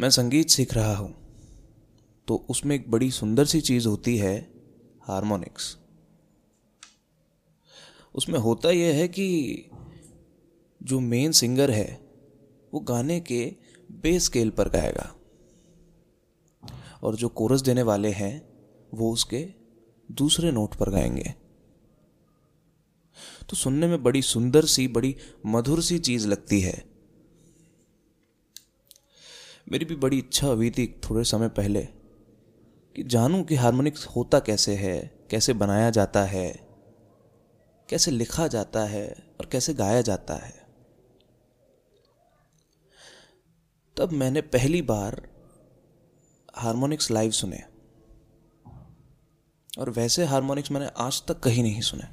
मैं संगीत सीख रहा हूँ। तो उसमें एक बड़ी सुंदर सी चीज़ होती है, हारमोनिक्स। उसमें होता यह है कि जो मेन सिंगर है, वो गाने के बेस स्केल पर गाएगा। और जो कोरस देने वाले हैं, वो उसके दूसरे नोट पर गाएँगे। तो सुनने में बड़ी सुंदर सी, बड़ी मधुर सी चीज़ लगती है। मेरी भी बड़ी इच्छा हुई थी थोड़े समय पहले कि जानूं कि हारमोनिक्स होता कैसे है, कैसे बनाया जाता है, कैसे लिखा जाता है और कैसे गाया जाता है। तब मैंने पहली बार हारमोनिक्स लाइव सुने। और वैसे हारमोनिक्स मैंने आज तक कहीं नहीं सुने।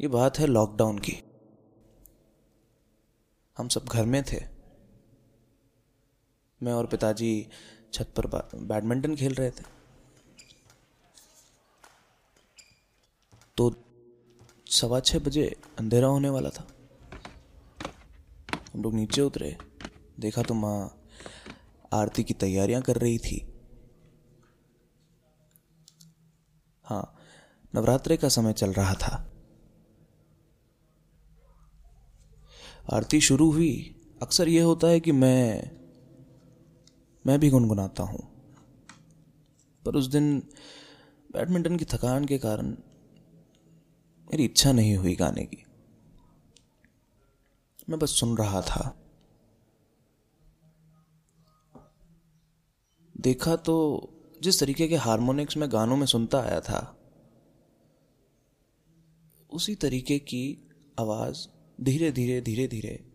ये बात है लॉकडाउन की। हम सब घर में थे। मैं और पिताजी छत पर बैडमिंटन खेल रहे थे। तो सवा छः बजे अंधेरा होने वाला था। हम लोग नीचे उतरे, देखा तो माँ आरती की तैयारियाँ कर रही थी। हाँ नवरात्रे का समय चल रहा था। आरती शुरू हुई, अक्सर यह होता है कि मैं मैं भी गुनगुनाता हूँ। पर उस दिन बैडमिंटन की थकान के कारण मेरी इच्छा नहीं हुई गाने की। मैं बस सुन रहा था। देखा तो जिस तरीके के हारमोनिक्स में गानों में सुनता आया था, उसी तरीके की आवाज़ धीरे धीरे धीरे धीरे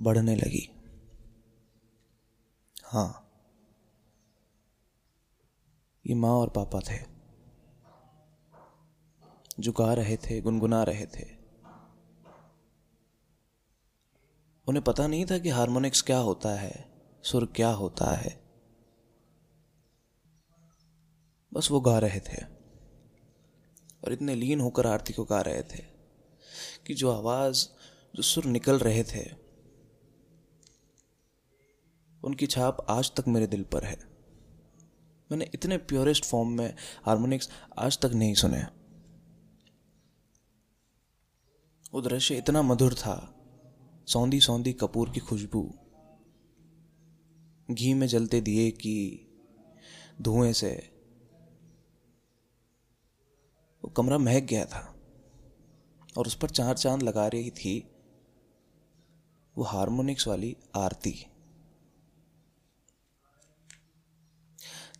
बढ़ने लगी। हाँ। ये माँ और पापा थे। जो गा रहे थे, गुनगुना रहे थे। उन्हें पता नहीं था कि हारमोनिक्स क्या होता है, सुर क्या होता है। बस वो गा रहे थे। और इतने लीन होकर आरती को गा रहे थे। कि जो आवाज़, जो सुर निकल रहे थे, उनकी छाप आज तक मेरे दिल पर है। मैंने इतने प्योरेस्ट फॉर्म में हारमोनिक्स आज तक नहीं सुने। वो दृश्य इतना मधुर था सौंधी सौंधी कपूर की खुशबू। घी में जलते दिए की धुएँ से, वो कमरा महक गया था। और उस पर चार चाँद लगा रही थी, वो हारमोनिक्स वाली आरती।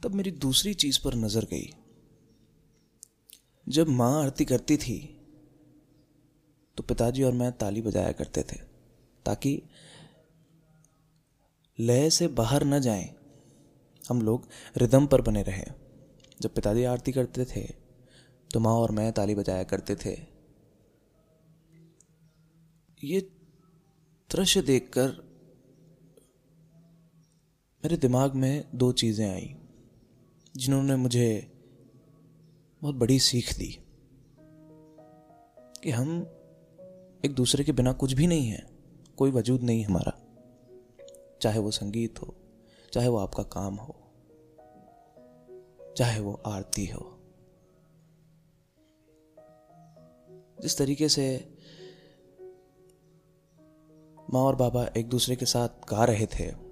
तब मेरी दूसरी चीज़ पर नज़र गई। जब माँ आरती करती थी तो पिताजी और मैं ताली बजाया करते थे, ताकि लय से बाहर न जाएँ। हम लोग रिदम पर बने रहें। जब पिताजी आरती करते थे तो माँ और मैं ताली बजाया करते थे। ये दृश्य देखकर मेरे दिमाग में दो चीज़ें आई, जिन्होंने मुझे बहुत बड़ी सीख दी कि हम एक दूसरे के बिना कुछ भी नहीं है, कोई वजूद नहीं हमारा, चाहे वो संगीत हो, चाहे वो आपका काम हो, चाहे वो आरती हो। जिस तरीके से माँ और बाबा एक दूसरे के साथ गा रहे थे।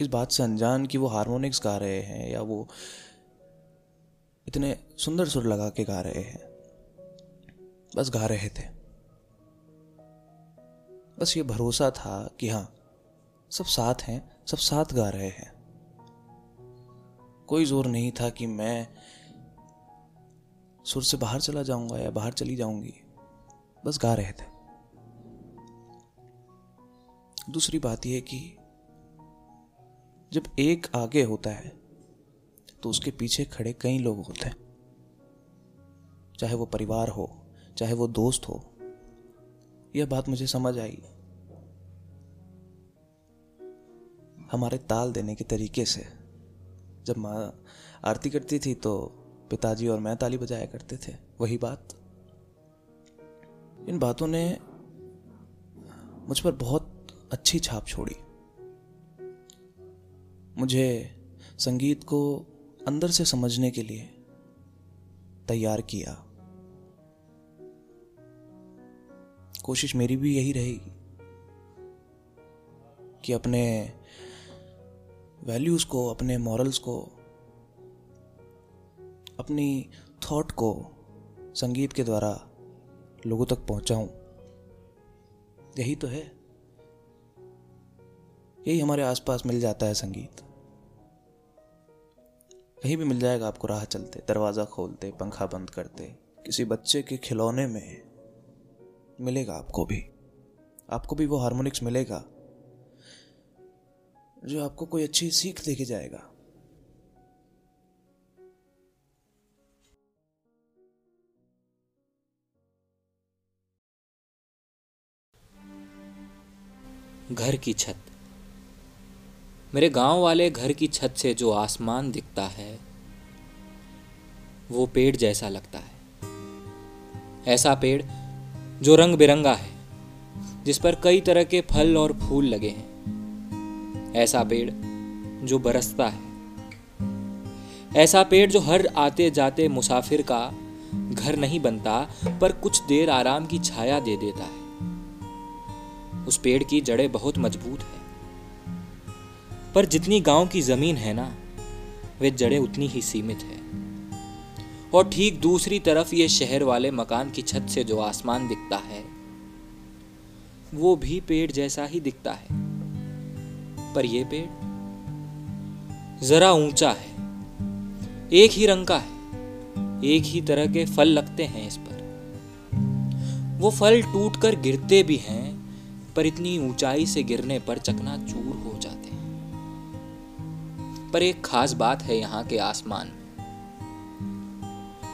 इस बात से अनजान कि वो हारमोनिक्स गा रहे हैं या वो इतने सुंदर सुर लगा के गा रहे हैं। बस गा रहे थे। बस ये भरोसा था कि हाँ सब साथ हैं, सब साथ गा रहे हैं। कोई ज़ोर नहीं था कि मैं सुर से बाहर चला जाऊँगा या बाहर चली जाऊँगी। बस गा रहे थे। दूसरी बात यह कि जब एक आगे होता है तो उसके पीछे खड़े कई लोग होते हैं। चाहे वो परिवार हो, चाहे वो दोस्त हो, यह बात मुझे समझ आई। हमारे ताल देने के तरीके से, जब माँ आरती करती थी तो पिताजी और मैं ताली बजाया करते थे। वही बात। इन बातों ने मुझ पर बहुत अच्छी छाप छोड़ी। मुझे संगीत को अंदर से समझने के लिए तैयार किया। कोशिश मेरी भी यही रहेगी कि अपने वैल्यूज़ को, अपने मॉरल्स को, अपनी थॉट को संगीत के द्वारा लोगों तक पहुंचाऊं। यही तो है। यही हमारे आसपास मिल जाता है संगीत। कहीं भी मिल जाएगा आपको राह चलते, दरवाज़ा खोलते, पंखा बंद करते। किसी बच्चे के खिलौने में मिलेगा आपको भी। आपको भी वो हारमोनिक्स मिलेगा, जो आपको कोई अच्छी सीख दे के जाएगा। घर की छत। मेरे गाँव वाले घर की छत से जो आसमान दिखता है, वो पेड़ जैसा लगता है। ऐसा पेड़ जो रंग बिरंगा है, जिस पर कई तरह के फल और फूल लगे हैं। ऐसा पेड़ जो बरसता है। ऐसा पेड़ जो हर आते जाते मुसाफिर का घर नहीं बनता, पर कुछ देर आराम की छाया दे देता है। उस पेड़ की जड़ें बहुत मज़बूत है। पर जितनी गाँव की ज़मीन है ना, वे जड़ें उतनी ही सीमित है। और ठीक दूसरी तरफ़ ये शहर वाले मकान की छत से जो आसमान दिखता है, वो भी पेड़ जैसा ही दिखता है। पर यह पेड़ जरा ऊँचा है, एक ही रंग का है, एक ही तरह के फल लगते हैं इस पर। वो फल टूटकर गिरते भी हैं, पर इतनी ऊंचाई से गिरने पर चकना चूर हैं पर एक खास बात है यहाँ के आसमान। में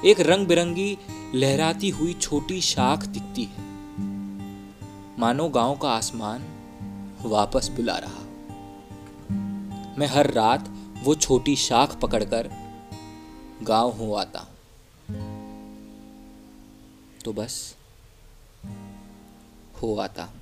एक रंग बिरंगी लहराती हुई छोटी शाख दिखती है। मानो गाँव का आसमान वापस बुला रहा। मैं हर रात वो छोटी शाख पकड़कर गाँव हो आता हूँ। तो बस हो आता हूँ।